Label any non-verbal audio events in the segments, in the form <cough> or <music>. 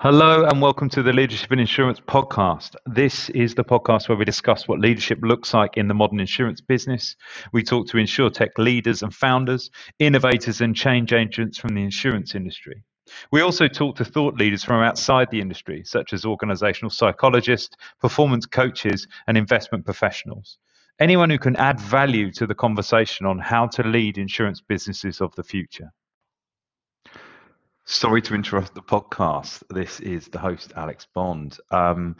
Hello and welcome to the Leadership in Insurance podcast. This is the podcast where we discuss what leadership looks like in the modern insurance business. We talk to insurtech leaders and founders, innovators and change agents from the insurance industry. We also talk to thought leaders from outside the industry, such as organizational psychologists, performance coaches, and investment professionals. Anyone who can add value to the conversation on how to lead insurance businesses of the future. Sorry to interrupt the podcast. This is the host, Alex Bond. Um,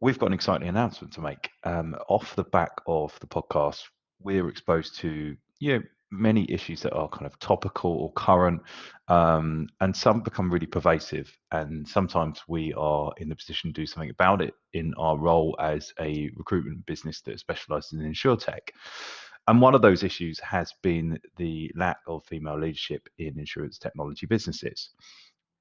we've got an exciting announcement to make. Um, off the back of the podcast, we're exposed to you know, many issues that are kind of topical or current, um, and some become really pervasive. And sometimes we are in the position to do something about it in our role as a recruitment business that specializes in insurtech. And one of those issues has been the lack of female leadership in insurance technology businesses.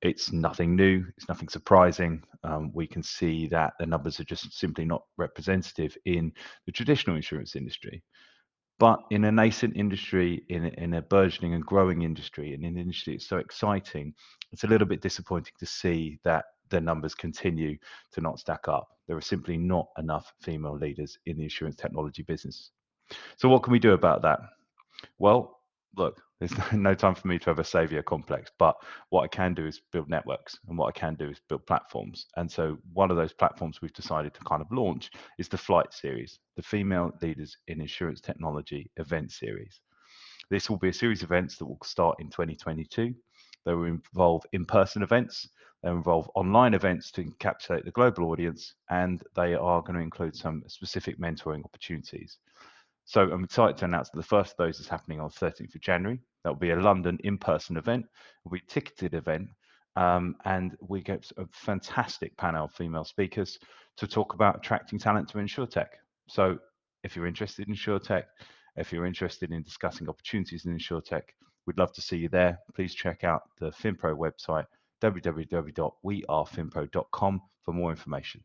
It's nothing new, it's nothing surprising. Um, we can see that the numbers are just simply not representative in the traditional insurance industry. But in a nascent industry, in in a burgeoning and growing industry, and in an industry that's so exciting, it's a little bit disappointing to see that the numbers continue to not stack up. There are simply not enough female leaders in the insurance technology business. So what can we do about that? Well, look, there's <laughs> no time for me to have a savior complex, but what I can do is build networks and what I can do is build platforms. And so one of those platforms we've decided to kind of launch is the Flight Series, the Female Leaders in Insurance Technology event series. This will be a series of events that will start in 2022. They will involve in-person events, they will involve online events to encapsulate the global audience, and they are going to include some specific mentoring opportunities. So I'm excited to announce that the first of those is happening on 13th of January. That will be a London in-person event. It will be a ticketed event. Um, and we get a fantastic panel of female speakers to talk about attracting talent to InsurTech. So if you're interested in InsurTech, if you're interested in discussing opportunities in InsurTech, we'd love to see you there. Please check out the FinPro website, www.wearefinpro.com for more information.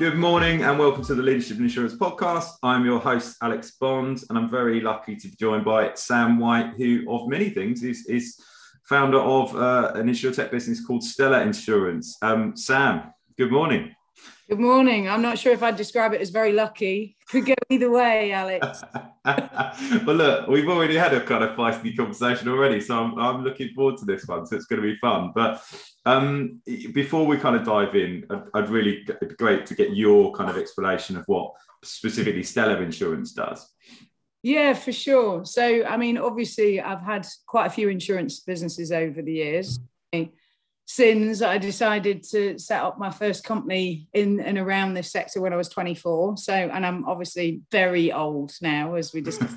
Good morning and welcome to the Leadership and Insurance Podcast. I'm your host, Alex Bond, and I'm very lucky to be joined by Sam White, who, of many things, is, is founder of uh, an insurtech business called Stella Insurance. Um, Sam, good morning. Good morning. I'm not sure if I'd describe it as very lucky. Could go either way, Alex. <laughs> well, look, we've already had a kind of feisty conversation already, so I'm, I'm looking forward to this one. So it's going to be fun. But um, before we kind of dive in, I'd, I'd really it'd be great to get your kind of explanation of what specifically Stella Insurance does. Yeah, for sure. So, I mean, obviously, I've had quite a few insurance businesses over the years since I decided to set up my first company in and around this sector when I was 24. So, and I'm obviously very old now, as we discussed.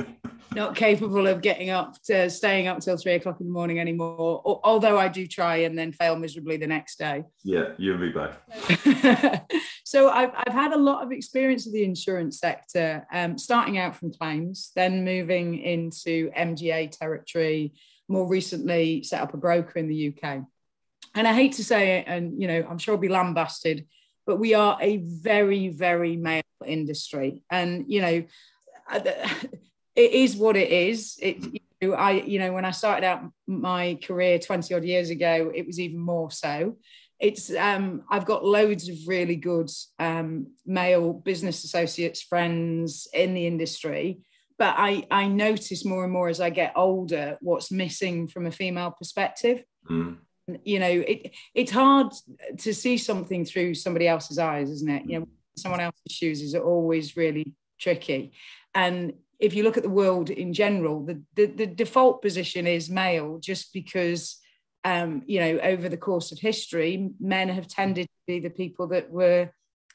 <laughs> not capable of getting up to staying up till three o'clock in the morning anymore. Although I do try and then fail miserably the next day. Yeah, you and me both. so I've, I've had a lot of experience with the insurance sector, um, starting out from claims, then moving into MGA territory. More recently, set up a broker in the UK and I hate to say it, and you know, I'm sure I'll be lambasted, but we are a very, very male industry, and you know, <laughs> it is what it is. It, you know, I, you know, when I started out my career 20 odd years ago, it was even more so. It's, um, I've got loads of really good um, male business associates, friends in the industry, but I, I notice more and more as I get older what's missing from a female perspective. Mm you know it it's hard to see something through somebody else's eyes isn't it? You know someone else's shoes is always really tricky. And if you look at the world in general the the, the default position is male just because um, you know over the course of history men have tended to be the people that were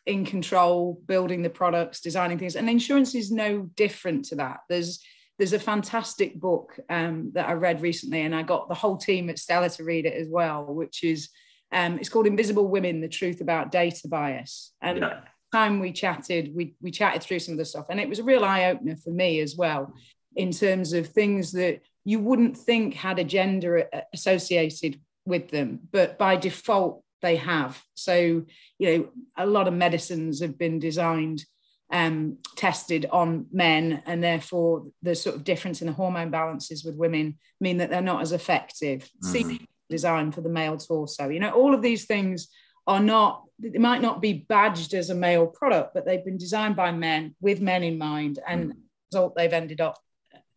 in control building the products designing things. And insurance is no different to that. There's there's a fantastic book um, that I read recently, and I got the whole team at Stella to read it as well, which is um, it's called Invisible Women: The Truth About Data Bias. And yeah. time we chatted, we we chatted through some of the stuff, and it was a real eye opener for me as well, in terms of things that you wouldn't think had a gender associated with them, but by default they have. So you know, a lot of medicines have been designed um, tested on men, and therefore the sort of difference in the hormone balances with women mean that they're not as effective. Mm-hmm. Designed for the male torso, you know, all of these things are not. They might not be badged as a male product, but they've been designed by men with men in mind, and mm-hmm. result they've ended up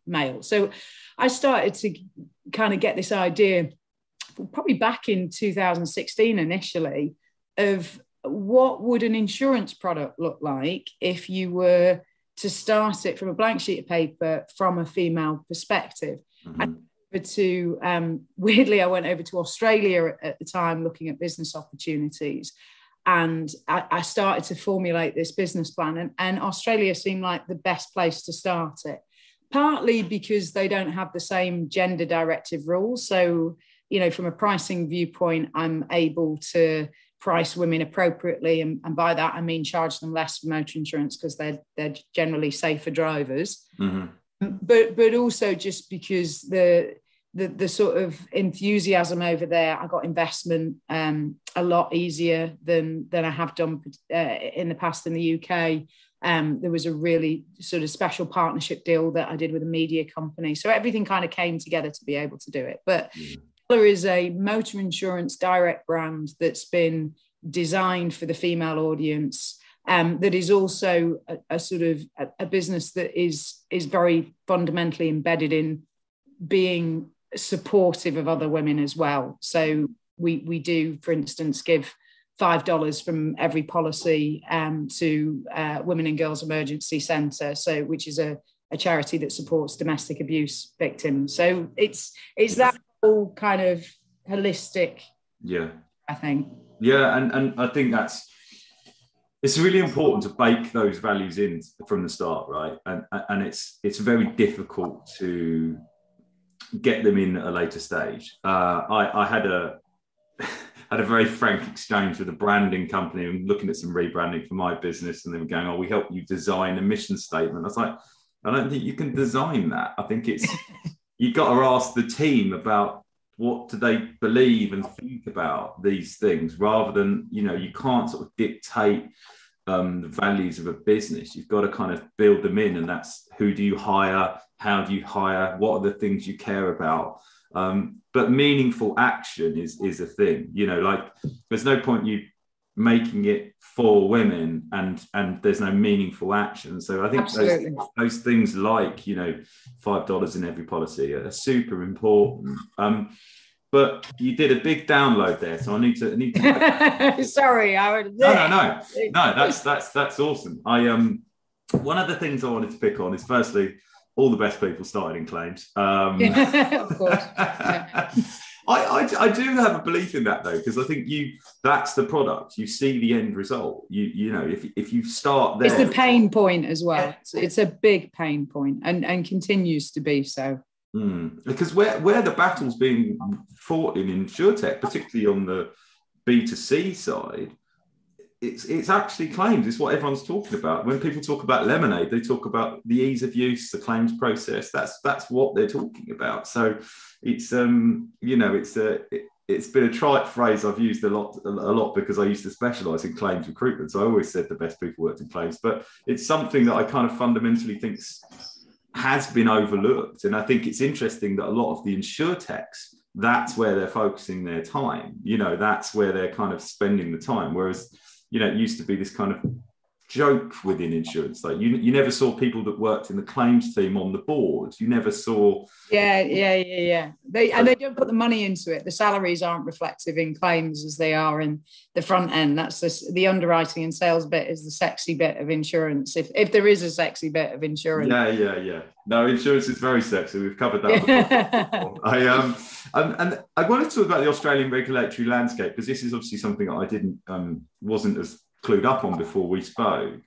male. So I started to kind of get this idea, probably back in 2016 initially, of what would an insurance product look like if you were to start it from a blank sheet of paper from a female perspective. Mm-hmm. to um, <laughs> weirdly, I went over to Australia at the time looking at business opportunities. And I, I started to formulate this business plan, and, and Australia seemed like the best place to start it partly because they don't have the same gender directive rules. So, you know, from a pricing viewpoint, I'm able to price women appropriately. And, and by that, I mean charge them less for motor insurance because they're, they're generally safer drivers. Mm-hmm. But, but also just because the, the, the sort of enthusiasm over there, I got investment um, a lot easier than, than I have done uh, in the past in the UK. Um, there was a really sort of special partnership deal that I did with a media company. So everything kind of came together to be able to do it. But mm. There is a motor insurance direct brand that's been designed for the female audience. Um, that is also a, a sort of a, a, business that is is very fundamentally embedded in being supportive of other women as well. So we we do, for instance, give five dollars from every policy um, to uh, Women and Girls Emergency Centre, so which is a, a charity that supports domestic abuse victims. So it's it's that whole kind of holistic. Yeah, I think. Yeah, and and I think that's it's really important to bake those values in from the start, right? And and it's it's very difficult to get them in at a later stage. Uh, I I had a <laughs> had a very frank exchange with a branding company and looking at some rebranding for my business. And they were going, Oh, we help you design a mission statement. I was like, I don't think you can design that. I think it's, you've got to ask the team about what do they believe and think about these things rather than, you know, you can't sort of dictate um, the values of a business. You've got to kind of build them in. And that's who do you hire? How do you hire? What are the things you care about? Um, but meaningful action is is a thing. You know, like there's no point you making it for women and and there's no meaningful action. So i think those, those things like you know five dollars in every policy are super important. Um but you did a big download there so i need to I need to <laughs> sorry i would no no no. <laughs> No that's that's that's awesome. I um one of the things i wanted to pick on is firstly all the best people started in claims. Um, <laughs> of course. Yeah. I, I, I, do have a belief in that though, because I think you that's the product. You see the end result. You you know if if you start there, it's the pain point as well. It's, it's a big pain point and and continues to be so. Mm. Because where where the battle's being fought in insurtech, particularly on the B two C side, it's it's actually claims. It's what everyone's talking about. When people talk about lemonade, they talk about the ease of use, the claims process. That's that's what they're talking about. So it's um you know it's a it, has been a trite phrase I've used a lot a lot because I used to specialize in claims recruitment. So I always said the best people worked in claims, but it's something that I kind of fundamentally think has been overlooked. And I think it's interesting that a lot of the insurtechs that's where they're focusing their time. You know, that's where they're kind of spending the time. Whereas you know, it used to be this kind of joke within insurance. Like you, you never saw people that worked in the claims team on the board. You never saw. Yeah, yeah, yeah, yeah. They and they don't put the money into it. The salaries aren't reflective in claims as they are in the front end. That's the, the underwriting and sales bit is the sexy bit of insurance. If if there is a sexy bit of insurance. Yeah, yeah, yeah. No, insurance is very sexy. We've covered that. <laughs> I um and, and I wanted to talk about the Australian regulatory landscape because this is obviously something I didn't um wasn't as clued up on before we spoke.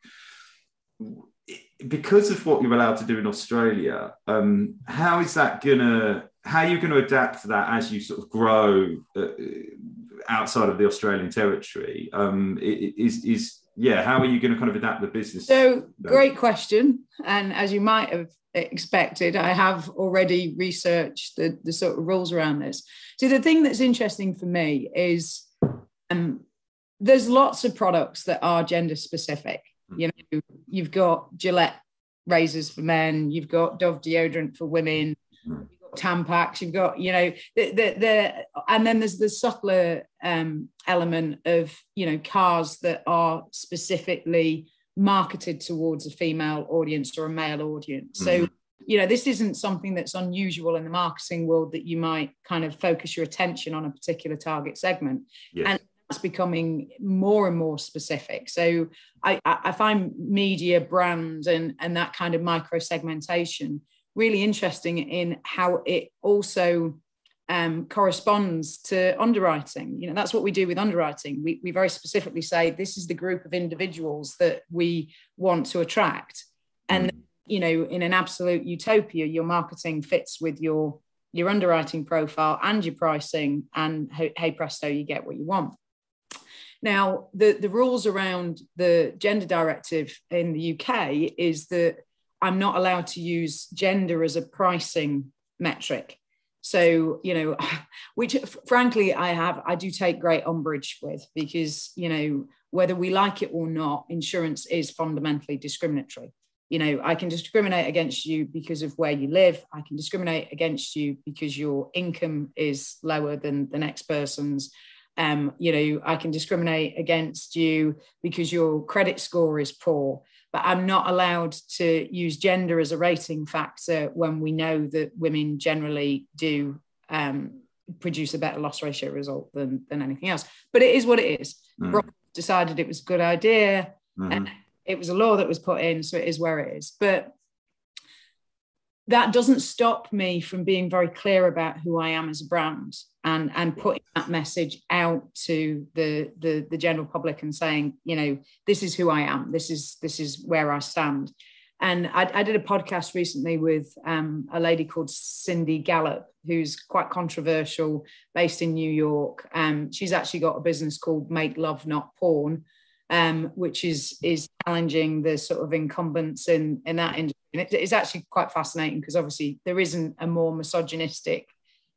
Because of what you're allowed to do in Australia, um, how is that gonna? How are you going to adapt to that as you sort of grow uh, outside of the Australian territory? Um, is is yeah? How are you going to kind of adapt the business? So great question, and as you might have expected, I have already researched the the sort of rules around this. So the thing that's interesting for me is um, there's lots of products that are gender specific. Mm. You know, you've got Gillette razors for men, you've got Dove deodorant for women, mm. you've got Tampax, you've got, you know, the, the, the and then there's the subtler um, element of, you know, cars that are specifically marketed towards a female audience or a male audience. So you know this isn't something that's unusual in the marketing world that you might kind of focus your attention on a particular target segment yes. and it's becoming more and more specific so I, I find media brand and and that kind of micro segmentation really interesting in how it also um, corresponds to underwriting. You know, that's what we do with underwriting. We, we very specifically say this is the group of individuals that we want to attract. And mm you know in an absolute utopia your marketing fits with your your underwriting profile and your pricing and hey presto you get what you want now the the rules around the gender directive in the uk is that i'm not allowed to use gender as a pricing metric. So you know <laughs> which frankly i have i do take great umbrage with because you know whether we like it or not insurance is fundamentally discriminatory. You know i can discriminate against you because of where you live. I can discriminate against you because your income is lower than the next person's um, you know i can discriminate against you because your credit score is poor but i'm not allowed to use gender as a rating factor when we know that women generally do um, produce a better loss ratio result than, than anything else but it is what it is mm. Rob decided it was a good idea mm-hmm. and it was a law that was put in, so it is where it is. But that doesn't stop me from being very clear about who I am as a brand and and putting that message out to the the, the general public and saying, you know, this is who I am. This is this is where I stand. And I, I did a podcast recently with um, a lady called Cindy Gallop, who's quite controversial, based in New York. Um, she's actually got a business called Make Love Not Porn, um, which is is challenging the sort of incumbents in in that industry. And it, it's actually quite fascinating because obviously there isn't a more misogynistic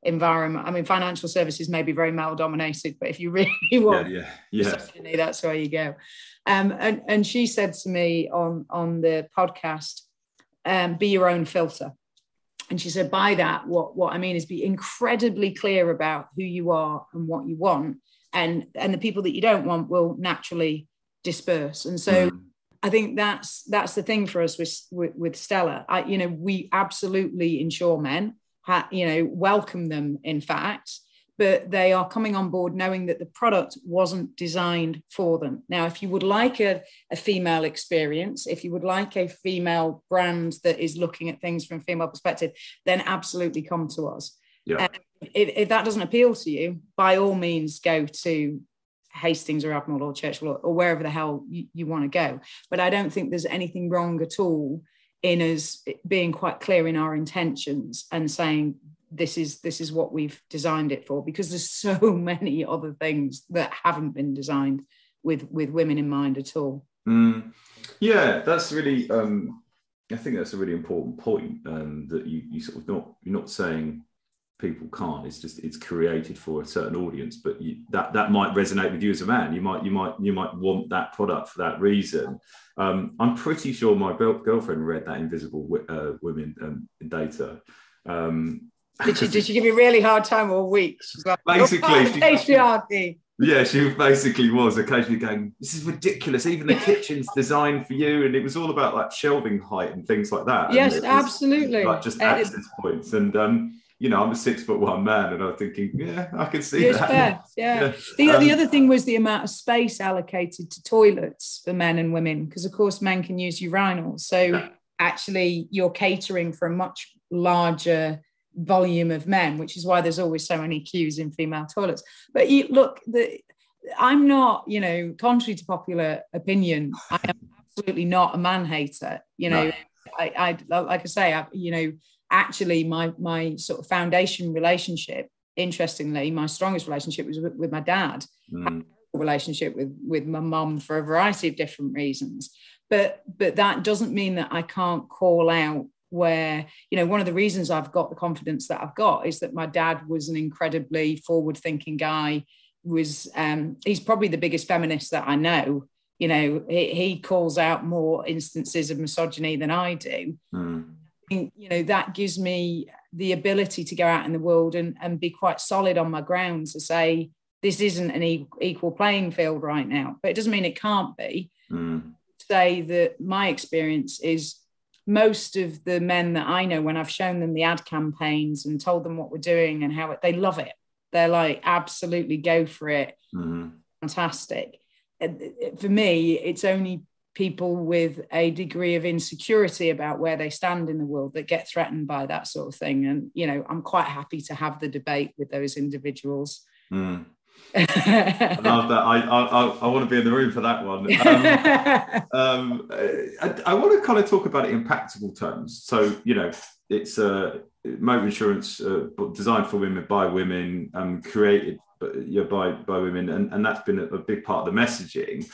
environment. I mean, financial services may be very male dominated, but if you really <laughs> want yeah, yeah, yeah. that's where you go. Um, and and she said to me on on the podcast, um, "Be your own filter." And she said, by that, what, what I mean is be incredibly clear about who you are and what you want. And, and the people that you don't want will naturally disperse. And so mm. I think that's that's the thing for us with with, with Stella. I, you know, we absolutely ensure men, ha, you know, welcome them. In fact, but they are coming on board knowing that the product wasn't designed for them. Now, if you would like a, a female experience, if you would like a female brand that is looking at things from a female perspective, then absolutely come to us. Yeah. Um, if, if, that doesn't appeal to you, by all means, go to Hastings or Admiral or Churchill or, or wherever the hell you, you want to go. But I don't think there's anything wrong at all in us being quite clear in our intentions and saying this is this is what we've designed it for because there's <laughs> so many other things that haven't been designed with with women in mind at all. Mm. Yeah, that's really. Um, I think that's a really important point um, that you you sort of not you're not saying people can't it's just it's created for a certain audience but you, that that might resonate with you as a man you might you might you might want that product for that reason um, i'm pretty sure my girlfriend read that invisible uh, women um, data um, did she <laughs> did she give you a really hard time all week like, basically she, <laughs> patriarchy yeah, she basically was occasionally going, This is ridiculous. Even the kitchen's <laughs> designed for you. And it was all about like shelving height and things like that. Yes, absolutely. Like just access points. And um, you know, I'm a six foot one man, and I'm thinking, yeah, I can see that. Fair. <laughs> Yeah. yeah. The, um, the other thing was the amount of space allocated to toilets for men and women, because of course men can use urinals. So yeah. actually, you're catering for a much larger volume of men, which is why there's always so many queues in female toilets. But you look, the I'm not, you know, contrary to popular opinion, I am absolutely not a man hater. You know, no. I, I like I say, I, you know actually my my sort of foundation relationship interestingly my strongest relationship was with, with my dad mm. relationship with with my mum for a variety of different reasons but but that doesn't mean that i can't call out where you know one of the reasons i've got the confidence that i've got is that my dad was an incredibly forward thinking guy was um he's probably the biggest feminist that i know you know, he, he calls out more instances of misogyny than I do. Mm. You know, that gives me the ability to go out in the world and, and be quite solid on my grounds to say, this isn't an equal playing field right now. But it doesn't mean it can't be. Mm. Say that my experience is most of the men that I know, when I've shown them the ad campaigns and told them what we're doing and how it, they love it. They're like, absolutely go for it. Mm. Fantastic. For me, it's only people with a degree of insecurity about where they stand in the world that get threatened by that sort of thing. And, you know, I'm quite happy to have the debate with those individuals. Mm. <laughs> I love that. I, I, I want to be in the room for that one. <laughs> Um, um, I, I, want to kind of talk about it in practical terms. So, you know, it's uh, motor insurance uh, designed for women by women, um, created yeah, by, by women, and, and that's been a, a big part of the messaging.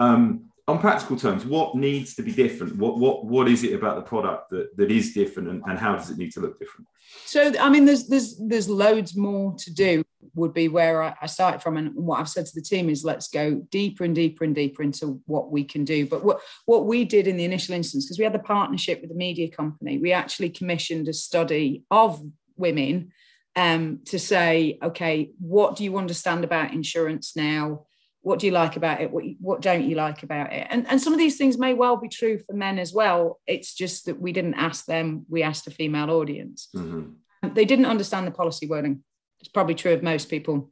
Um, on practical terms, what needs to be different? What what what is it about the product that, that is different, and, and how does it need to look different? So, I mean, there's there's there's loads more to do. Would be where I, I started from, and what I've said to the team is let's go deeper and deeper and deeper into what we can do. But what what we did in the initial instance, because we had the partnership with the media company, we actually commissioned a study of women um, to say, okay, what do you understand about insurance now? What do you like about it? What, what don't you like about it? And, and some of these things may well be true for men as well. It's just that we didn't ask them we asked a female audience. Mm-hmm. they didn't understand the policy wording. It's probably true of most people.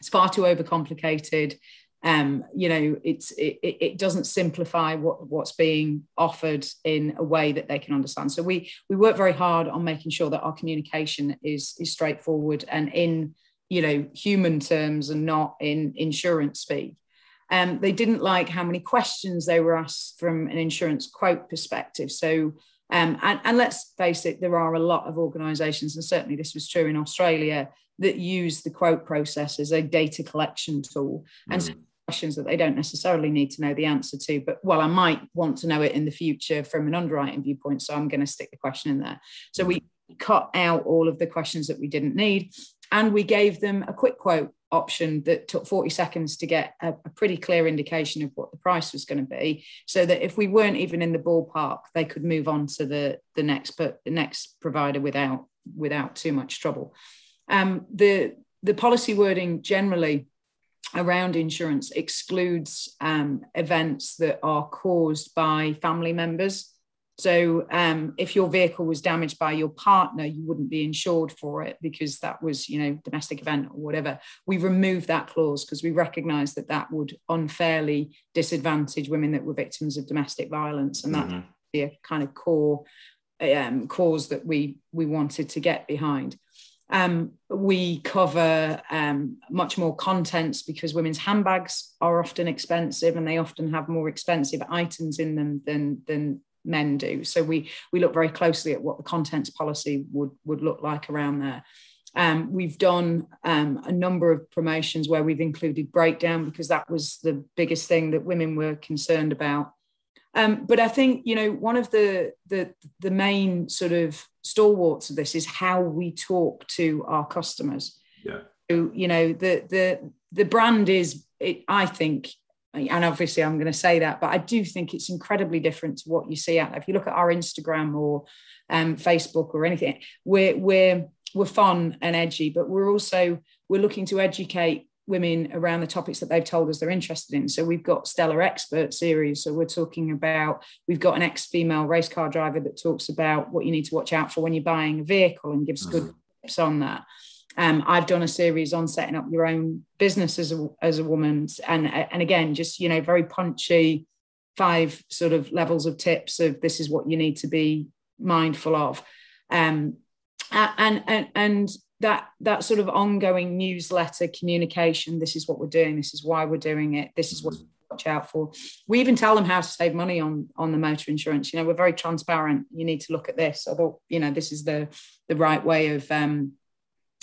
It's far too overcomplicated. Um, you know it's it, it doesn't simplify what, what's being offered in a way that they can understand. So we we work very hard on making sure that our communication is is straightforward and in you know human terms and not in insurance speak um, they didn't like how many questions they were asked from an insurance quote perspective. So um, and, and let's face it there are a lot of organizations and certainly this was true in australia that use the quote process as a data collection tool and Mm. questions that they don't necessarily need to know the answer to. But well i might want to know it in the future from an underwriting viewpoint so i'm going to stick the question in there. So we cut out all of the questions that we didn't need and we gave them a quick quote option that took 40 seconds to get a, a, pretty clear indication of what the price was going to be so that if we weren't even in the ballpark they could move on to the the next but the next provider without without too much trouble. Um, the the policy wording generally around insurance excludes um, events that are caused by family members so um, if your vehicle was damaged by your partner, you wouldn't be insured for it because that was, you know, domestic event or whatever. We removed that clause because we recognised that that would unfairly disadvantage women that were victims of domestic violence, and that Mhm. be a kind of core um, cause that we we wanted to get behind. Um, we cover um, much more contents because women's handbags are often expensive and they often have more expensive items in them than than men do. So we we look very closely at what the contents policy would would look like around there. Um, we've done um, a number of promotions where we've included breakdown because that was the biggest thing that women were concerned about. Um, but I think you know one of the, the the main sort of stalwarts of this is how we talk to our customers. Yeah. So, you know the the the brand is it, I think and obviously I'm going to say that, but I do think it's incredibly different to what you see out there. If you look at our Instagram or um, Facebook or anything, we're we're we're fun and edgy, but we're also we're looking to educate women around the topics that they've told us they're interested in. So we've got Stella Expert series. So we're talking about we've got an ex-female race car driver that talks about what you need to watch out for when you're buying a vehicle and gives good tips on that. Um, I've done a series on setting up your own business as a, as a woman, and and again, just you know, very punchy, five sort of levels of tips of this is what you need to be mindful of, um, and and and that that sort of ongoing newsletter communication. This is what we're doing. This is why we're doing it. This is what watch out for. We even tell them how to save money on on the motor insurance. You know, we're very transparent. You need to look at this. I thought, you know, this is the the right way of um,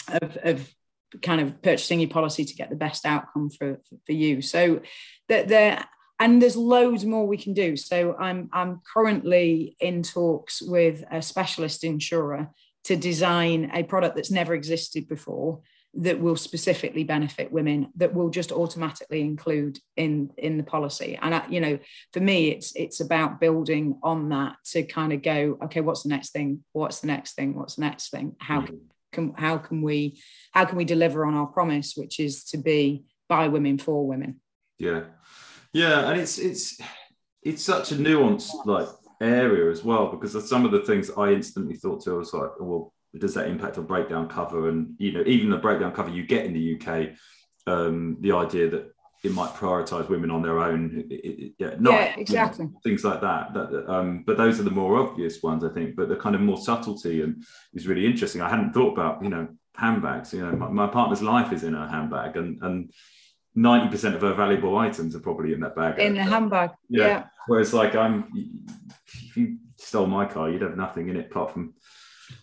of, of kind of purchasing your policy to get the best outcome for, for you. So that there and there's loads more we can do. So I'm I'm currently in talks with a specialist insurer to design a product that's never existed before that will specifically benefit women that will just automatically include in in the policy and I, you know for me it's it's about building on that to kind of go okay what's the next thing what's the next thing what's the next thing how mm-hmm. Can how can we how can we deliver on our promise which is to be by women for women? Yeah. Yeah and it's it's it's such a nuanced like area as well because some of the things I instantly thought to was like well does that impact on breakdown cover? And you know even the breakdown cover you get in the UK um, the idea that it might prioritize women on their own it, it, yeah, not, yeah exactly you know, things like that, that um, but those are the more obvious ones I think but the kind of more subtlety and is really interesting I hadn't thought about you know handbags you know my, my partner's life is in her handbag and and 90% of her valuable items are probably in that bag in the handbag yeah. yeah whereas like I'm if you stole my car you'd have nothing in it apart from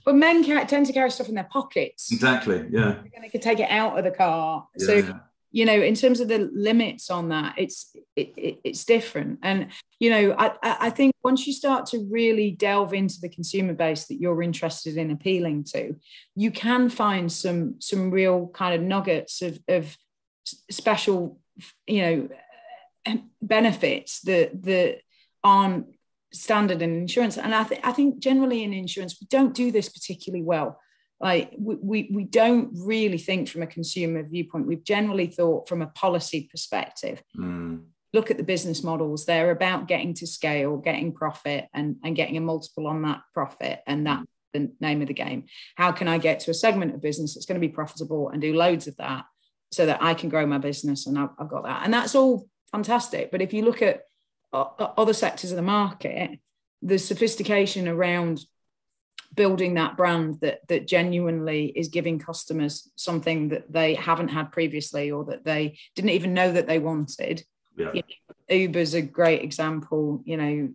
but men tend to carry stuff in their pockets. Exactly. Yeah. They can take it out of the car. Yeah, so, yeah. You know, in terms of the limits on that, it's it, it, it's different. And you know, I I think once you start to really delve into the consumer base that you're interested in appealing to, you can find some some real kind of nuggets of of special, you know, benefits that that aren't standard in insurance. And I, th- I think generally in insurance, we don't do this particularly well. Like we, we, we don't really think from a consumer viewpoint. We've generally thought from a policy perspective. Mm. Look at the business models. They're about getting to scale, getting profit, and, and getting a multiple on that profit. And that's the name of the game. How can I get to a segment of business that's going to be profitable and do loads of that so that I can grow my business? And I've, I've got that. And that's all fantastic. But if you look at other sectors of the market, the sophistication around building that brand that that genuinely is giving customers something that they haven't had previously or that they didn't even know that they wanted. Yeah. You know, Uber's a great example, you know,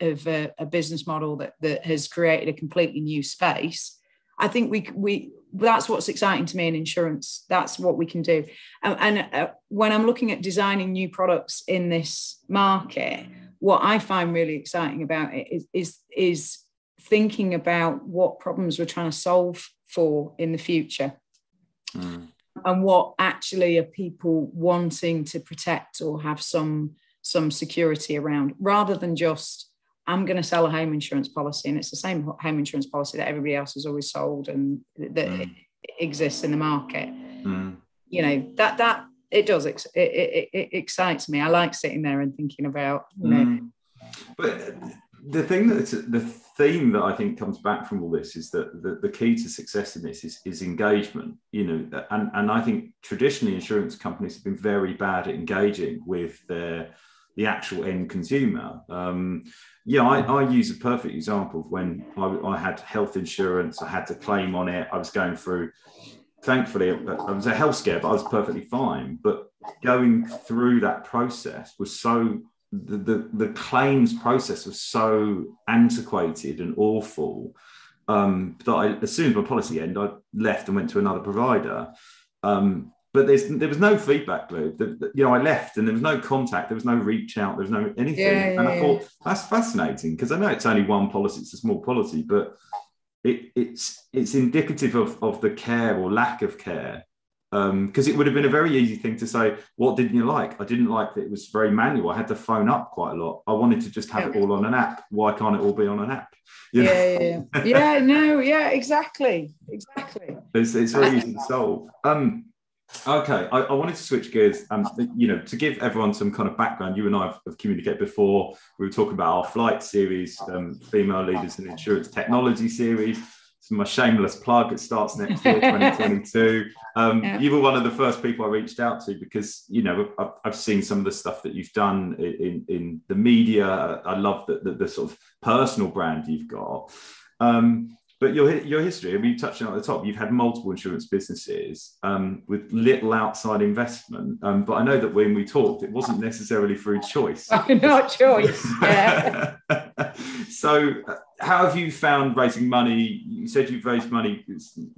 of a, a, business model that that has created a completely new space. I think we we that's what's exciting to me in insurance. That's what we can do. And, and uh, when I'm looking at designing new products in this market, what I find really exciting about it is, is, is thinking about what problems we're trying to solve for in the future. Mm. And what actually are people wanting to protect or have some some security around, rather than just I'm going to sell a home insurance policy, and it's the same home insurance policy that everybody else has always sold and that mm. exists in the market. Mm. You know that that it does it, it, it, excites me. I like sitting there and thinking about you know. Mm. But the thing that's the theme that I think comes back from all this is that the, the key to success in this is, is engagement. You know, and and I think traditionally insurance companies have been very bad at engaging with their the actual end consumer. Um, yeah, I, I, use a perfect example of when I, I, had health insurance, I had to claim on it, I was going through, thankfully, it was a health scare, but I was perfectly fine. But going through that process was so, the, the, the claims process was so antiquated and awful um, that I, as soon as my policy ended, I left and went to another provider. Um, but there's there was no feedback loop. The, the, you know, I left and there was no contact, there was no reach out, there was no anything. Yeah, yeah, and I thought that's fascinating because I know it's only one policy, it's a small policy, but it, it's it's indicative of, of the care or lack of care. Because um, it would have been a very easy thing to say, what didn't you like? I didn't like that it was very manual. I had to phone up quite a lot. I wanted to just have it all on an app. Why can't it all be on an app? You yeah, yeah, yeah, yeah. No, yeah, exactly, exactly. It's, it's very easy to <laughs> solve. Um, Okay, I, I, wanted to switch gears. Um, you know, to give everyone some kind of background. You and I have, have communicated before. We were talking about our flight series, um, female leaders in insurance technology series. It's my shameless plug. It starts next year, <laughs> 2022. Um, yeah. You were one of the first people I reached out to because you know I've, I've seen some of the stuff that you've done in, in the media. I love the, the, the sort of personal brand you've got. Um, but your your history, I mean, you touched on at the top. You've had multiple insurance businesses um, with little outside investment. Um, but I know that when we talked, it wasn't necessarily through choice. <laughs> Not choice. Yeah. <laughs> so, uh, how have you found raising money? You said you've raised money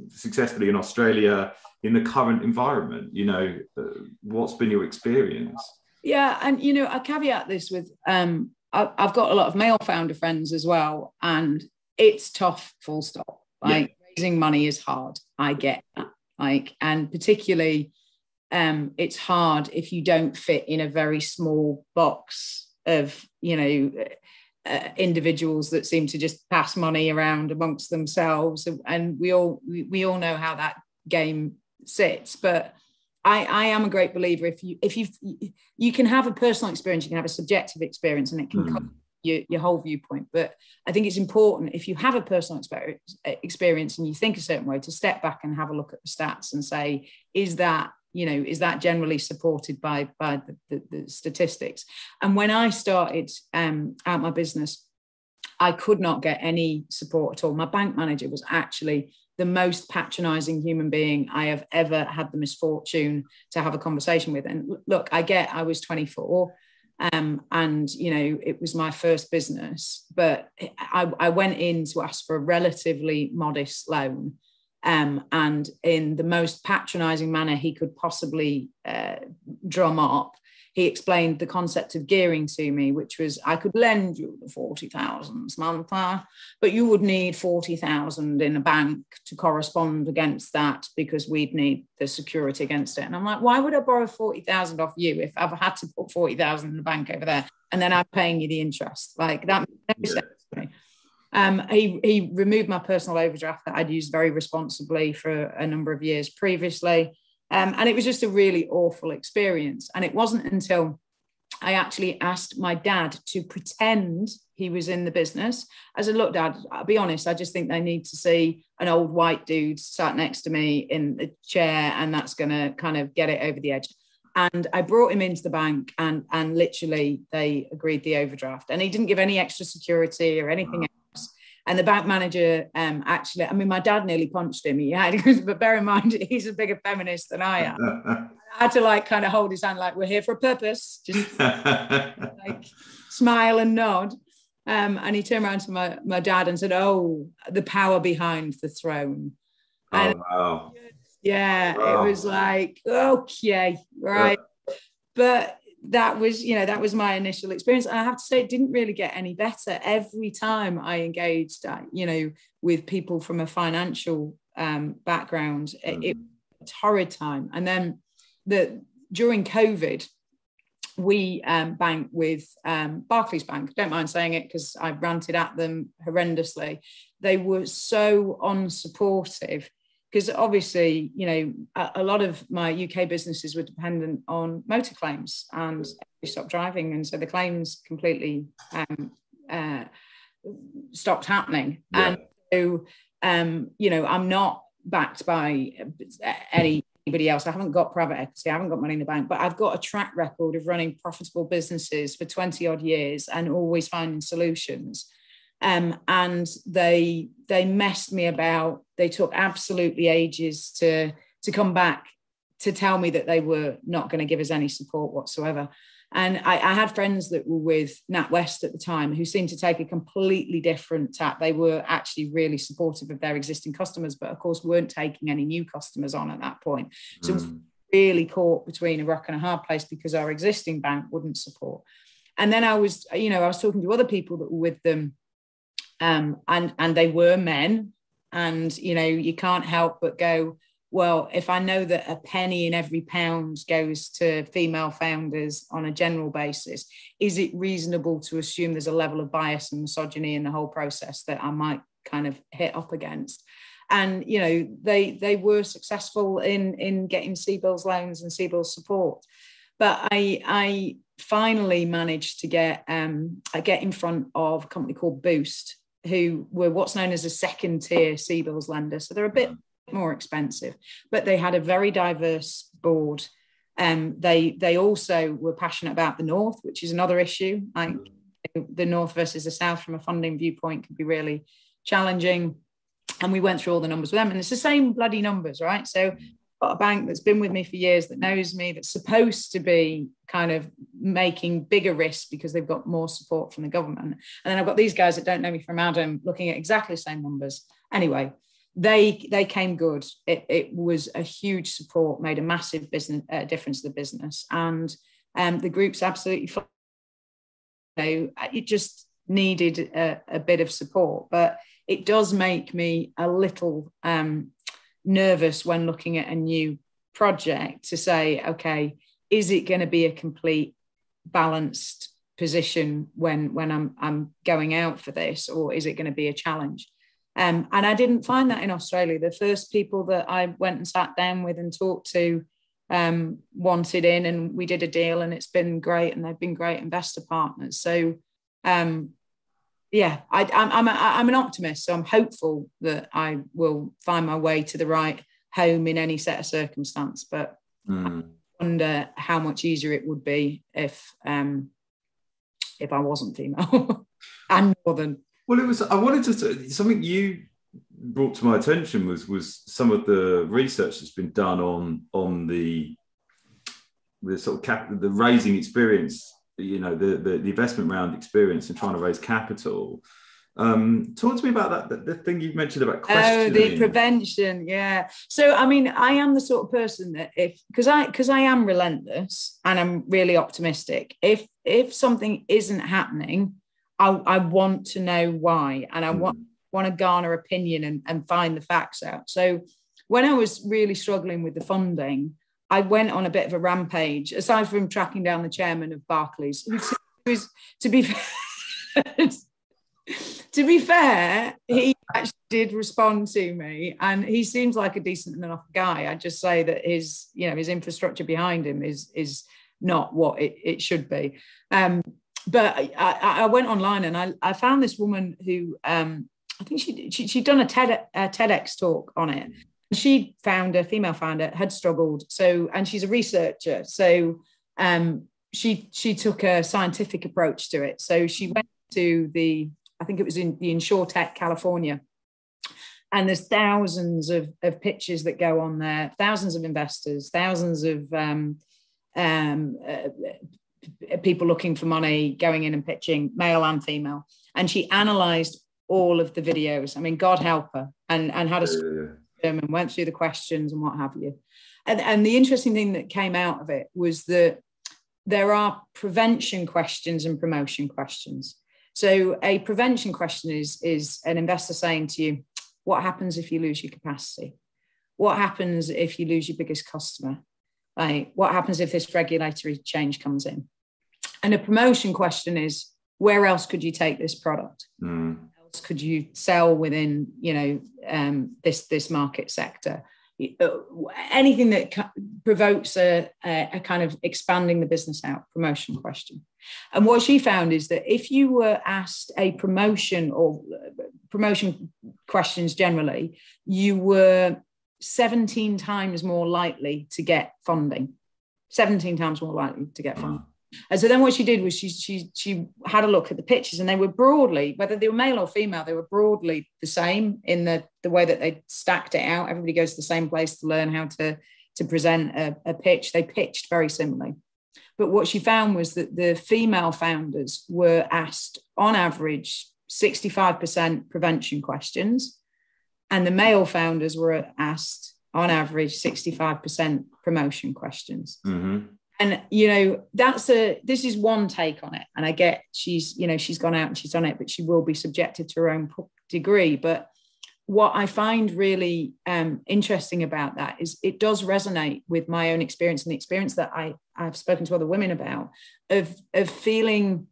successfully in Australia in the current environment. You know, uh, what's been your experience? Yeah, and you know, I caveat this with um, I've got a lot of male founder friends as well, and it's tough, full stop. Like yeah. raising money is hard. I get that. like and particularly um, it's hard if you don't fit in a very small box of you know uh, individuals that seem to just pass money around amongst themselves. And we all we, we all know how that game sits. But I, I am a great believer if you if you you can have a personal experience you can have a subjective experience and it can mm your, your whole viewpoint. But I think it's important if you have a personal experience, experience and you think a certain way to step back and have a look at the stats and say, is that you know is that generally supported by by the, the, the statistics? And when i started um, out my business i could not get any support at all. My bank manager was actually the most patronizing human being i have ever had the misfortune to have a conversation with. And look i get i was 24 um, and you know it was my first business but I, I, went in to ask for a relatively modest loan um, and in the most patronizing manner he could possibly uh, drum up he explained the concept of gearing to me, which was I could lend you the 40,000 Samantha, but you would need 40,000 in a bank to correspond against that because we'd need the security against it. And I'm like, why would I borrow 40,000 off you if I've had to put 40,000 in the bank over there and then I'm paying you the interest? Like that makes yeah. sense. Um, he, he removed my personal overdraft that I'd used very responsibly for a number of years previously. Um, and it was just a really awful experience. And it wasn't until I actually asked my dad to pretend he was in the business. I said, Look, dad, I'll be honest, I just think they need to see an old white dude sat next to me in the chair, and that's going to kind of get it over the edge. And I brought him into the bank, and, and literally they agreed the overdraft. And he didn't give any extra security or anything and the bank manager um, actually, I mean, my dad nearly punched him. He had, <laughs> but bear in mind, he's a bigger feminist than I am. <laughs> I had to like kind of hold his hand, like we're here for a purpose, just <laughs> like smile and nod. Um, and he turned around to my, my dad and said, "Oh, the power behind the throne." Oh, and wow. Yeah, wow. it was like okay, right. But that was you know that was my initial experience and i have to say it didn't really get any better every time i engaged uh, you know with people from a financial um, background mm-hmm. it, it was horrid time and then the during covid we um, bank with um, Barclays Bank. Don't mind saying it because I ranted at them horrendously. They were so unsupportive because obviously, you know, a, a, lot of my UK businesses were dependent on motor claims and we stopped driving. And so the claims completely um, uh, stopped happening. Yeah. And so, um, you know, I'm not backed by any anybody else. I haven't got private equity, I haven't got money in the bank, but I've got a track record of running profitable businesses for 20 odd years and always finding solutions um, and they they messed me about. They took absolutely ages to to come back to tell me that they were not going to give us any support whatsoever. And I, I, had friends that were with NatWest at the time who seemed to take a completely different tack. They were actually really supportive of their existing customers, but of course weren't taking any new customers on at that point. So mm. really caught between a rock and a hard place because our existing bank wouldn't support. And then I was, you know, I was talking to other people that were with them um, and and they were men. And you know you can't help but go well if i know that a penny in every pound goes to female founders on a general basis is it reasonable to assume there's a level of bias and misogyny in the whole process that i might kind of hit up against? And you know they they were successful in in getting CBILS loans and CBILS support. But i i finally managed to get um I get in front of a company called boost who were what's known as a second tier CBILS lender. So they're a bit more expensive, but they had a very diverse board. Um, they they also were passionate about the north, which is another issue. Like the north versus the south from a funding viewpoint could be really challenging. And we went through all the numbers with them, and it's the same bloody numbers, right? So got a bank that's been with me for years that knows me that's supposed to be kind of making bigger risks because they've got more support from the government. And then i've got these guys that don't know me from adam looking at exactly the same numbers. Anyway they they came good. It, it was a huge support made a massive business uh, difference to the business. And um, the group's absolutely fine. So it just needed a, a, bit of support but it does make me a little um, nervous when looking at a new project to say, okay, is it going to be a complete balanced position when when I'm I'm going out for this, or is it going to be a challenge? Um, and I didn't find that in Australia. The first people that I went and sat down with and talked to um, wanted in, and we did a deal, and it's been great, and they've been great investor partners. So, um, yeah, I, I'm I'm, a, I'm an optimist, so I'm hopeful that I will find my way to the right home in any set of circumstance. But mm. I wonder how much easier it would be if um, if I wasn't female <laughs> and northern. Well, it was. I wanted to something you brought to my attention was was some of the research that's been done on on the the sort of cap the raising experience. You know, the, the the investment round experience and trying to raise capital. Um, talk to me about that, the, the thing you mentioned about questioning. Oh, the prevention, yeah. So, I mean, I am the sort of person that if because I because I am relentless and I'm really optimistic. If if something isn't happening, I, I want to know why, and I mm. want want to garner opinion and, and find the facts out. So, when I was really struggling with the funding, I went on a bit of a rampage. Aside from tracking down the chairman of Barclays, to be <laughs> to be fair, he actually did respond to me, and he seems like a decent enough guy. I just say that his, you know, his infrastructure behind him is is not what it, it should be. Um, but I, I, went online and I, I found this woman who um, I think she, she she'd done a TED a TEDx talk on it. She found a female founder had struggled, so and she's a researcher, so um, she she took a scientific approach to it. So she went to the I think it was in the InsurTech California. And there's thousands of, of pitches that go on there, thousands of investors, thousands of um, um, uh, people looking for money going in and pitching, male and female. And she analyzed all of the videos. I mean, God help her, and, and had a them and went through the questions and what have you. And, and the interesting thing that came out of it was that there are prevention questions and promotion questions. So a prevention question is, is an investor saying to you, what happens if you lose your capacity? What happens if you lose your biggest customer? Like, what happens if this regulatory change comes in? And a promotion question is, where else could you take this product? Mm. Else could you sell within, you know, um, this this market sector? Anything that provokes a, a, kind of expanding the business out promotion question. And what she found is that if you were asked a promotion or promotion questions generally, you were 17 times more likely to get funding. 17 times more likely to get funding. And so then what she did was she she she had a look at the pictures and they were broadly, whether they were male or female, they were broadly the same in the, the way that they stacked it out. Everybody goes to the same place to learn how to, to present a, a pitch. They pitched very similarly. But what she found was that the female founders were asked on average 65% prevention questions, and the male founders were asked on average 65% promotion questions. Mm-hmm and you know that's a this is one take on it. And i get she's you know she's gone out and she's done it but she will be subjected to her own degree. But what i find really um, interesting about that is it does resonate with my own experience and the experience that i i've spoken to other women about of of feeling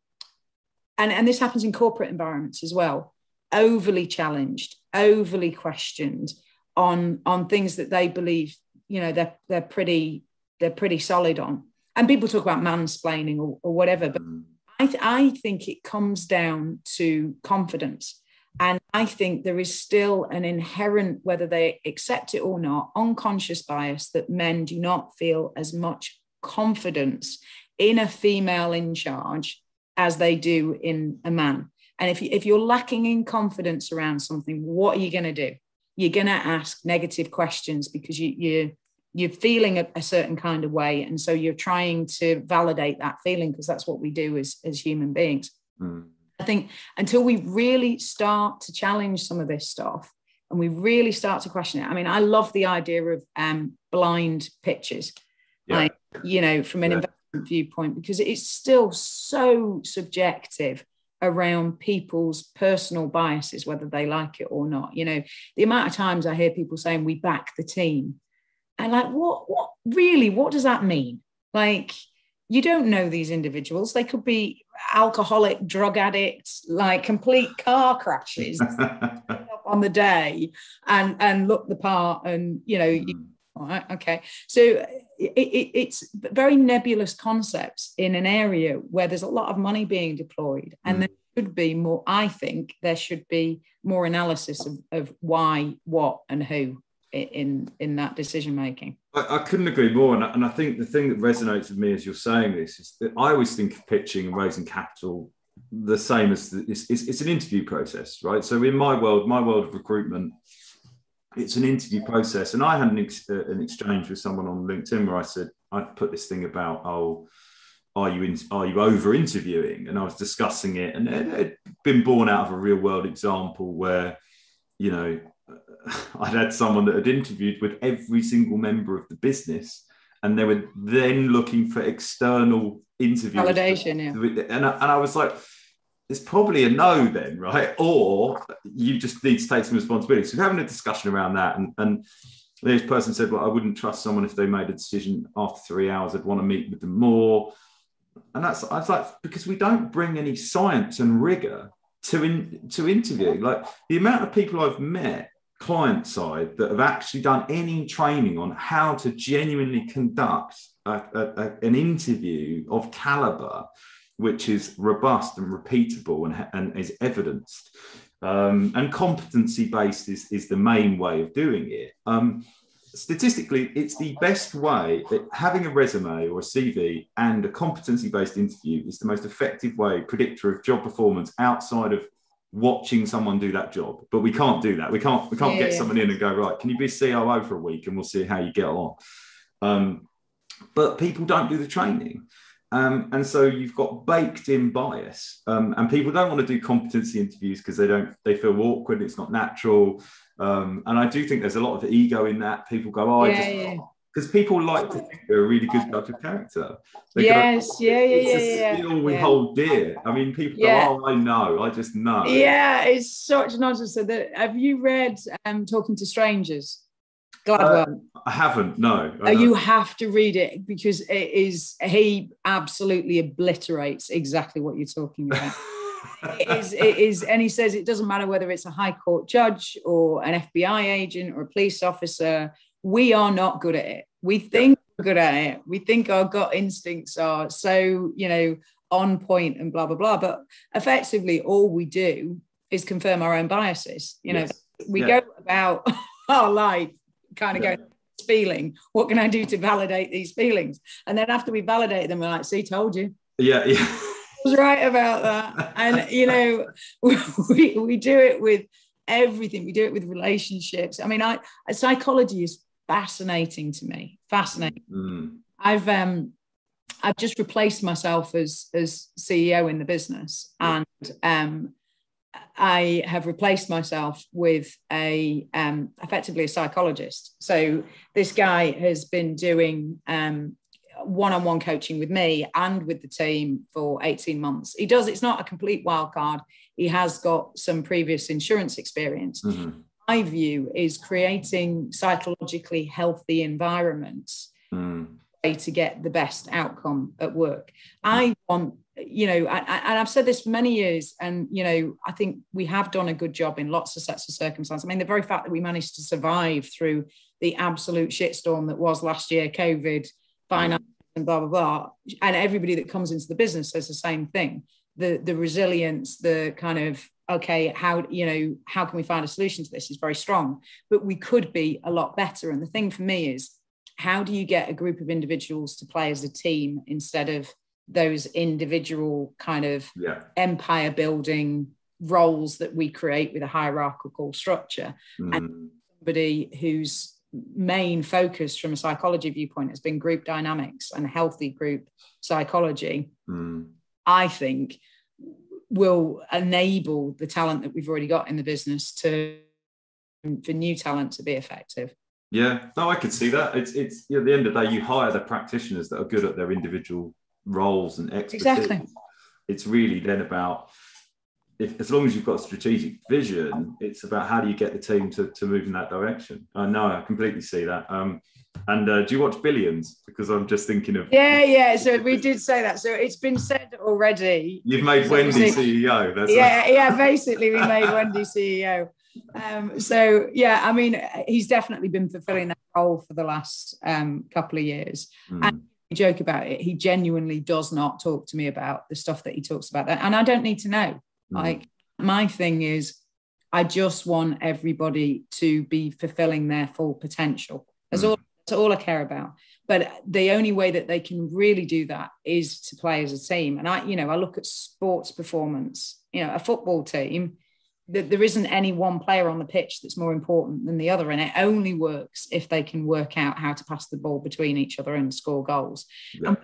and and this happens in corporate environments as well overly challenged overly questioned on on things that they believe you know they're they're pretty they're pretty solid on and people talk about mansplaining or, or whatever, but mm. I, th- I think it comes down to confidence. And I think there is still an inherent, whether they accept it or not, unconscious bias that men do not feel as much confidence in a female in charge as they do in a man. And if, you, if you're lacking in confidence around something, what are you going to do? You're going to ask negative questions because you, you you're feeling a, a, certain kind of way and so you're trying to validate that feeling because that's what we do as, as human beings mm. i think until we really start to challenge some of this stuff and we really start to question it i mean i love the idea of um, blind pitches yeah. like you know from an yeah. investment viewpoint because it's still so subjective around people's personal biases, whether they like it or not. You know, the amount of times I hear people saying we back the team. And like, what, what really, what does that mean? Like, you don't know these individuals. They could be alcoholic, drug addicts, like complete car crashes <laughs> on the day and and look the part and you know, you, mm. all right, okay. So it, it, it's very nebulous concepts in an area where there's a lot of money being deployed and mm. there should be more i think there should be more analysis of, of why what and who in in that decision making. I, I, couldn't agree more and I, and I think the thing that resonates with me as you're saying this is that i always think of pitching and raising capital the same as the, it's, it's, it's an interview process right? So in my world my world of recruitment it's an interview process. And i had an, ex, uh, an exchange with someone on linkedin where i said i put this thing about oh are you in, are you over interviewing? And i was discussing it and it had been born out of a real world example where you know <laughs> I'd had someone that had interviewed with every single member of the business, and they were then looking for external interviews. Validation, yeah. And I, and I was like, it's probably a no then, right? Or you just need to take some responsibility. So we're having a discussion around that, and, and this person said, well, I wouldn't trust someone if they made a decision after three hours. I'd want to meet with them more. And that's I was like, because we don't bring any science and rigor to in, to interview. Like the amount of people I've met client side that have actually done any training on how to genuinely conduct a, a, an interview of caliber, which is robust and repeatable and, and is evidenced. Um, and competency based is, is the main way of doing it. Um, statistically, it's the best way that having a resume or a CV and a competency based interview is the most effective way predictor of job performance outside of watching someone do that job. But we can't do that. We can't we can't yeah, get yeah. someone in and go right. Can you be COO for a week and we'll see how you get on. Um, but people don't do the training. Um, and so you've got baked in bias, um, and people don't want to do competency interviews because they don't they feel awkward. It's not natural, um, and I do think there's a lot of ego in that. People go, "Oh, I yeah, just because people like to think they're a really good judge of character. They yes, go, yeah, yeah, it's yeah, a yeah. skill we yeah. hold dear. I mean, people yeah. go, "Oh, I know, I just know." Yeah, it's such nonsense. So that have you read um, "Talking to Strangers"? Gladwell. Uh, I haven't. No. Uh, you have to read it because it is. He absolutely obliterates exactly what you're talking about. <laughs> it is, it is, and he says it doesn't matter whether it's a high court judge or an FBI agent or a police officer we are not good at it. We think we're good at it. We think our gut instincts are so, you know, on point and blah, blah, blah. But effectively, all we do is confirm our own biases. You know, yes. we yeah. go about <laughs> our life kind of yeah. going, feeling, what can I do to validate these feelings? And then after we validate them, we're like, see, told you. Yeah, yeah. <laughs> I was right about that. And, you know, <laughs> we, we do it with everything. We do it with relationships. I mean, I psychology is fascinating to me. Fascinating. Mm. I've um I've just replaced myself as as CEO in the business, and um, I have replaced myself with a um, effectively a psychologist. So this guy has been doing um, one-on-one coaching with me and with the team for 18 months. He does. It's not a complete wild card. He has got some previous insurance experience. Mm-hmm my view is creating psychologically healthy environments mm. to get the best outcome at work. I want, you know, I, I, and I've said this for many years, and you know, I think we have done a good job in lots of sets of circumstances. I mean, the very fact that we managed to survive through the absolute shitstorm that was last year, COVID, finance, and blah blah blah, and everybody that comes into the business says the same thing. The the resilience, the kind of okay how you know how can we find a solution to this is very strong but we could be a lot better and the thing for me is how do you get a group of individuals to play as a team instead of those individual kind of yeah. empire building roles that we create with a hierarchical structure mm. and somebody whose main focus from a psychology viewpoint has been group dynamics and healthy group psychology mm. i think will enable the talent that we've already got in the business to for new talent to be effective. Yeah, no, I could see that. It's it's you know, at the end of the day, you hire the practitioners that are good at their individual roles and expertise. Exactly. It's really then about if, as long as you've got a strategic vision, it's about how do you get the team to, to move in that direction. I know, I completely see that. Um, and uh, do you watch Billions? Because I'm just thinking of. Yeah, yeah. So we did say that. So it's been said already. You've made Wendy CEO. That's yeah, yeah. Basically, we made Wendy CEO. Um, so yeah, I mean, he's definitely been fulfilling that role for the last um, couple of years. Mm. And joke about it. He genuinely does not talk to me about the stuff that he talks about, and I don't need to know. Mm. Like my thing is, I just want everybody to be fulfilling their full potential. That's mm. all. That's all I care about. But the only way that they can really do that is to play as a team. And I, you know, I look at sports performance. You know, a football team that there isn't any one player on the pitch that's more important than the other and it only works if they can work out how to pass the ball between each other and score goals yeah.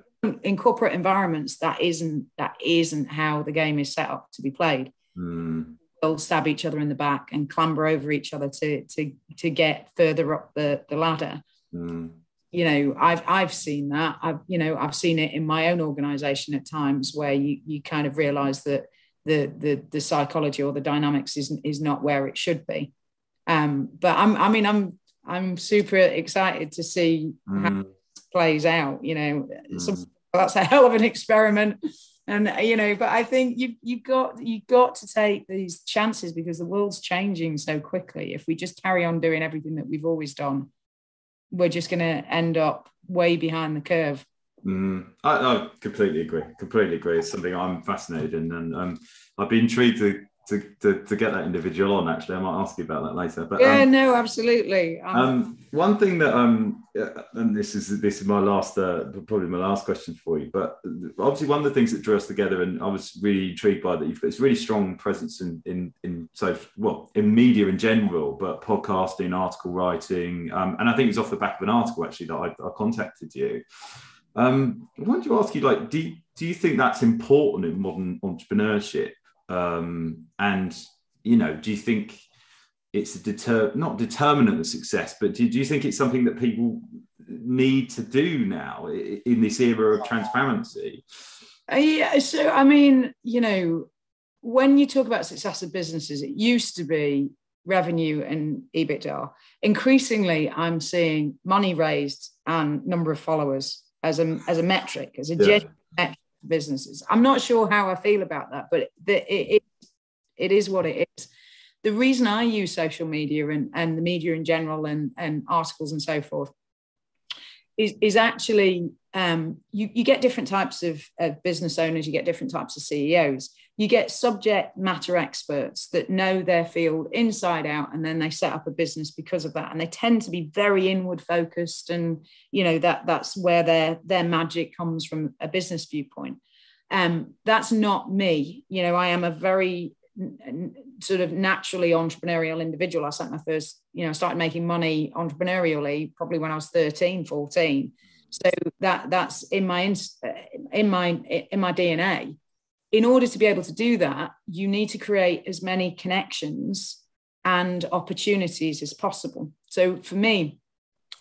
In corporate environments that isn't that isn't how the game is set up to be played mm. they'll stab each other in the back and clamber over each other to to to get further up the, the ladder mm. you know i've i've seen that i've you know i've seen it in my own organization at times where you you kind of realize that the the the psychology or the dynamics is is not where it should be. Um, but I'm I mean I'm I'm super excited to see mm. how it plays out. You know, mm. some, that's a hell of an experiment. And you know, but I think you you've got you've got to take these chances because the world's changing so quickly. If we just carry on doing everything that we've always done, we're just going to end up way behind the curve. Mm, I, I, completely agree. Completely agree. It's something I'm fascinated in, and um, I'd be intrigued to, to, to to get that individual on. Actually, I might ask you about that later. But yeah, um, no, absolutely. Um, um, one thing that um, and this is this is my last, uh, probably my last question for you. But obviously, one of the things that drew us together, and I was really intrigued by that. You've got this really strong presence in in in so well in media in general, but podcasting, article writing, um, and I think it's off the back of an article actually that I, I contacted you. Um, I wanted to ask you, like, do you, do you think that's important in modern entrepreneurship? Um, and you know, do you think it's a deter not determinant of success, but do, do you think it's something that people need to do now in this era of transparency? Uh, yeah. So, I mean, you know, when you talk about success of businesses, it used to be revenue and EBITDA. Increasingly, I'm seeing money raised and number of followers as a as a metric, as a yeah. metric businesses. I'm not sure how I feel about that, but the, it, it, it is what it is. The reason I use social media and, and the media in general and, and articles and so forth is, is actually um, you, you get different types of, of business owners, you get different types of CEOs you get subject matter experts that know their field inside out and then they set up a business because of that. And they tend to be very inward focused and you know that that's where their their magic comes from a business viewpoint. Um that's not me. You know i am a very sort of naturally entrepreneurial individual. I set my first you know started making money entrepreneurially probably when i was 13 14 so that that's in my in my in my dna in order to be able to do that, you need to create as many connections and opportunities as possible. So for me,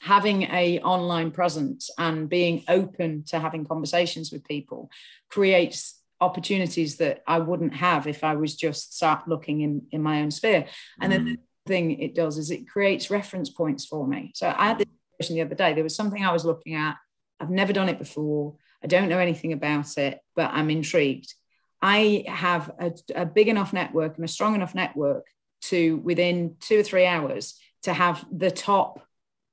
having a online presence and being open to having conversations with people creates opportunities that I wouldn't have if I was just sat looking in, in my own sphere. And then mm. the thing it does is it creates reference points for me. So I had this question the other day. There was something I was looking at. I've never done it before. I don't know anything about it, but I'm intrigued. I have a, a big enough network and a strong enough network to within two or three hours to have the top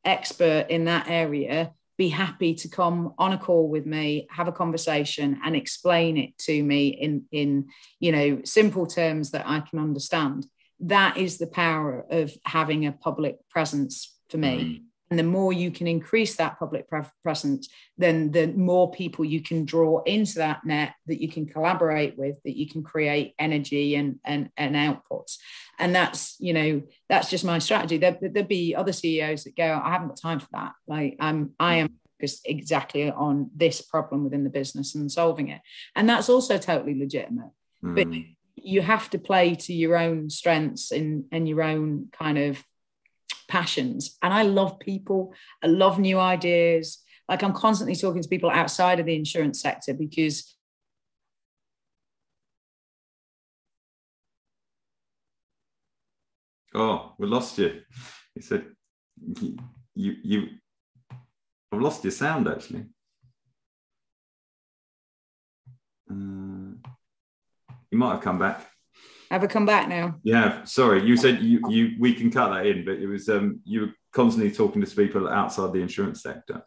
expert in that area be happy to come on a call with me have a conversation and explain it to me in in you know simple terms that i can understand. That is the power of having a public presence for me. Mm and the more you can increase that public presence then the more people you can draw into that net that you can collaborate with that you can create energy and and, and outputs. And that's you know that's just my strategy. There, there'd be other ceos that go i haven't got time for that. Like i'm i am focused exactly on this problem within the business and solving it. And that's also totally legitimate. Mm. but you have to play to your own strengths and and your own kind of passions. And I love people, I love new ideas. Like I'm constantly talking to people outside of the insurance sector because Oh, we lost you. He said, "You, you, I've lost your sound actually." Uh, you might have come back. Have I come back now? Yeah, sorry. You said you, you we can cut that in, but it was um you were constantly talking to people outside the insurance sector.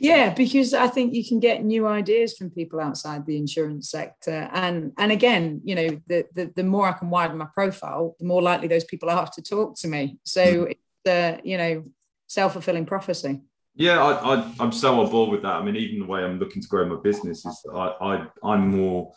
Yeah, because I think you can get new ideas from people outside the insurance sector, and and again, you know, the the, the more I can widen my profile, the more likely those people are to talk to me. So mm. it's uh, you know self fulfilling prophecy. Yeah, I, I I'm so on board with that. I mean, even the way I'm looking to grow my business is I, I I'm more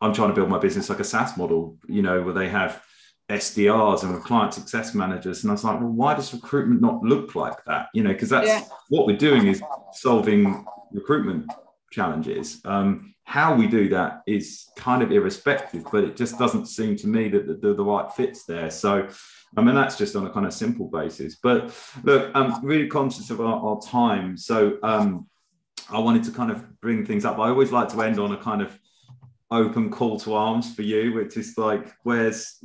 I'm trying to build my business like a SaaS model, you know, where they have SDRs and client success managers. And I was like, well, why does recruitment not look like that? You know, because that's yeah. what we're doing is solving recruitment challenges. Um, how we do that is kind of irrespective, but it just doesn't seem to me that the, the, the right fits there. So, I mean, that's just on a kind of simple basis. But look, I'm really conscious of our, our time. So, um, I wanted to kind of bring things up. I always like to end on a kind of open call to arms for you, which is like, where's,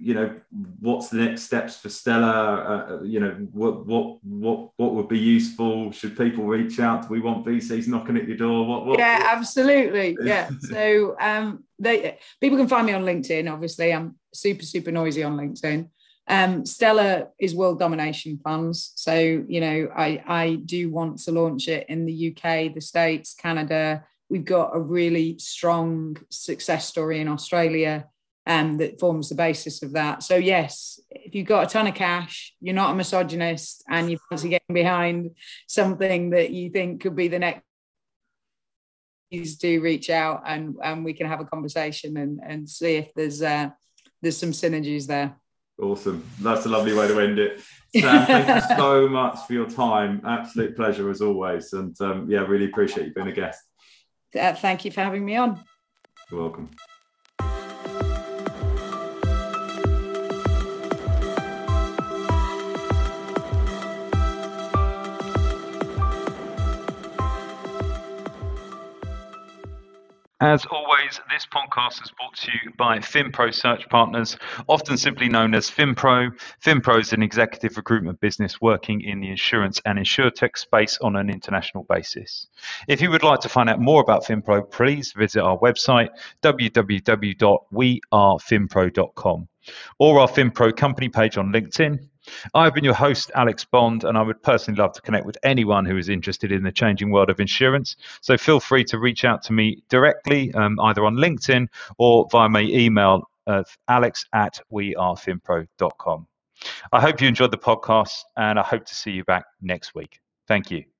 you know, what's the next steps for Stella? Uh, you know, what what what what would be useful? Should people reach out? Do we want VCs knocking at your door? What? what yeah, absolutely. Yeah. <laughs> so um, they people can find me on LinkedIn. Obviously, I'm super super noisy on LinkedIn. Um, Stella is world domination plans. So, you know, I, I do want to launch it in the UK, the States, Canada, We've got a really strong success story in Australia um, that forms the basis of that. So, yes, if you've got a ton of cash, you're not a misogynist, and you fancy getting behind something that you think could be the next, please do reach out and, and we can have a conversation and, and see if there's uh, there's some synergies there. Awesome. That's a lovely way to end it. Sam, thank you <laughs> so much for your time. Absolute pleasure as always. And um, yeah, really appreciate you being a guest. Uh, thank you for having me on. You're welcome. As always, this podcast is brought to you by FinPro Search Partners, often simply known as FinPro. FinPro is an executive recruitment business working in the insurance and insurtech space on an international basis. If you would like to find out more about FinPro, please visit our website, www.wearefinpro.com, or our FinPro company page on LinkedIn I've been your host, Alex Bond, and I would personally love to connect with anyone who is interested in the changing world of insurance. So feel free to reach out to me directly, um, either on LinkedIn or via my email at alex at wearefinpro.com. I hope you enjoyed the podcast, and I hope to see you back next week. Thank you.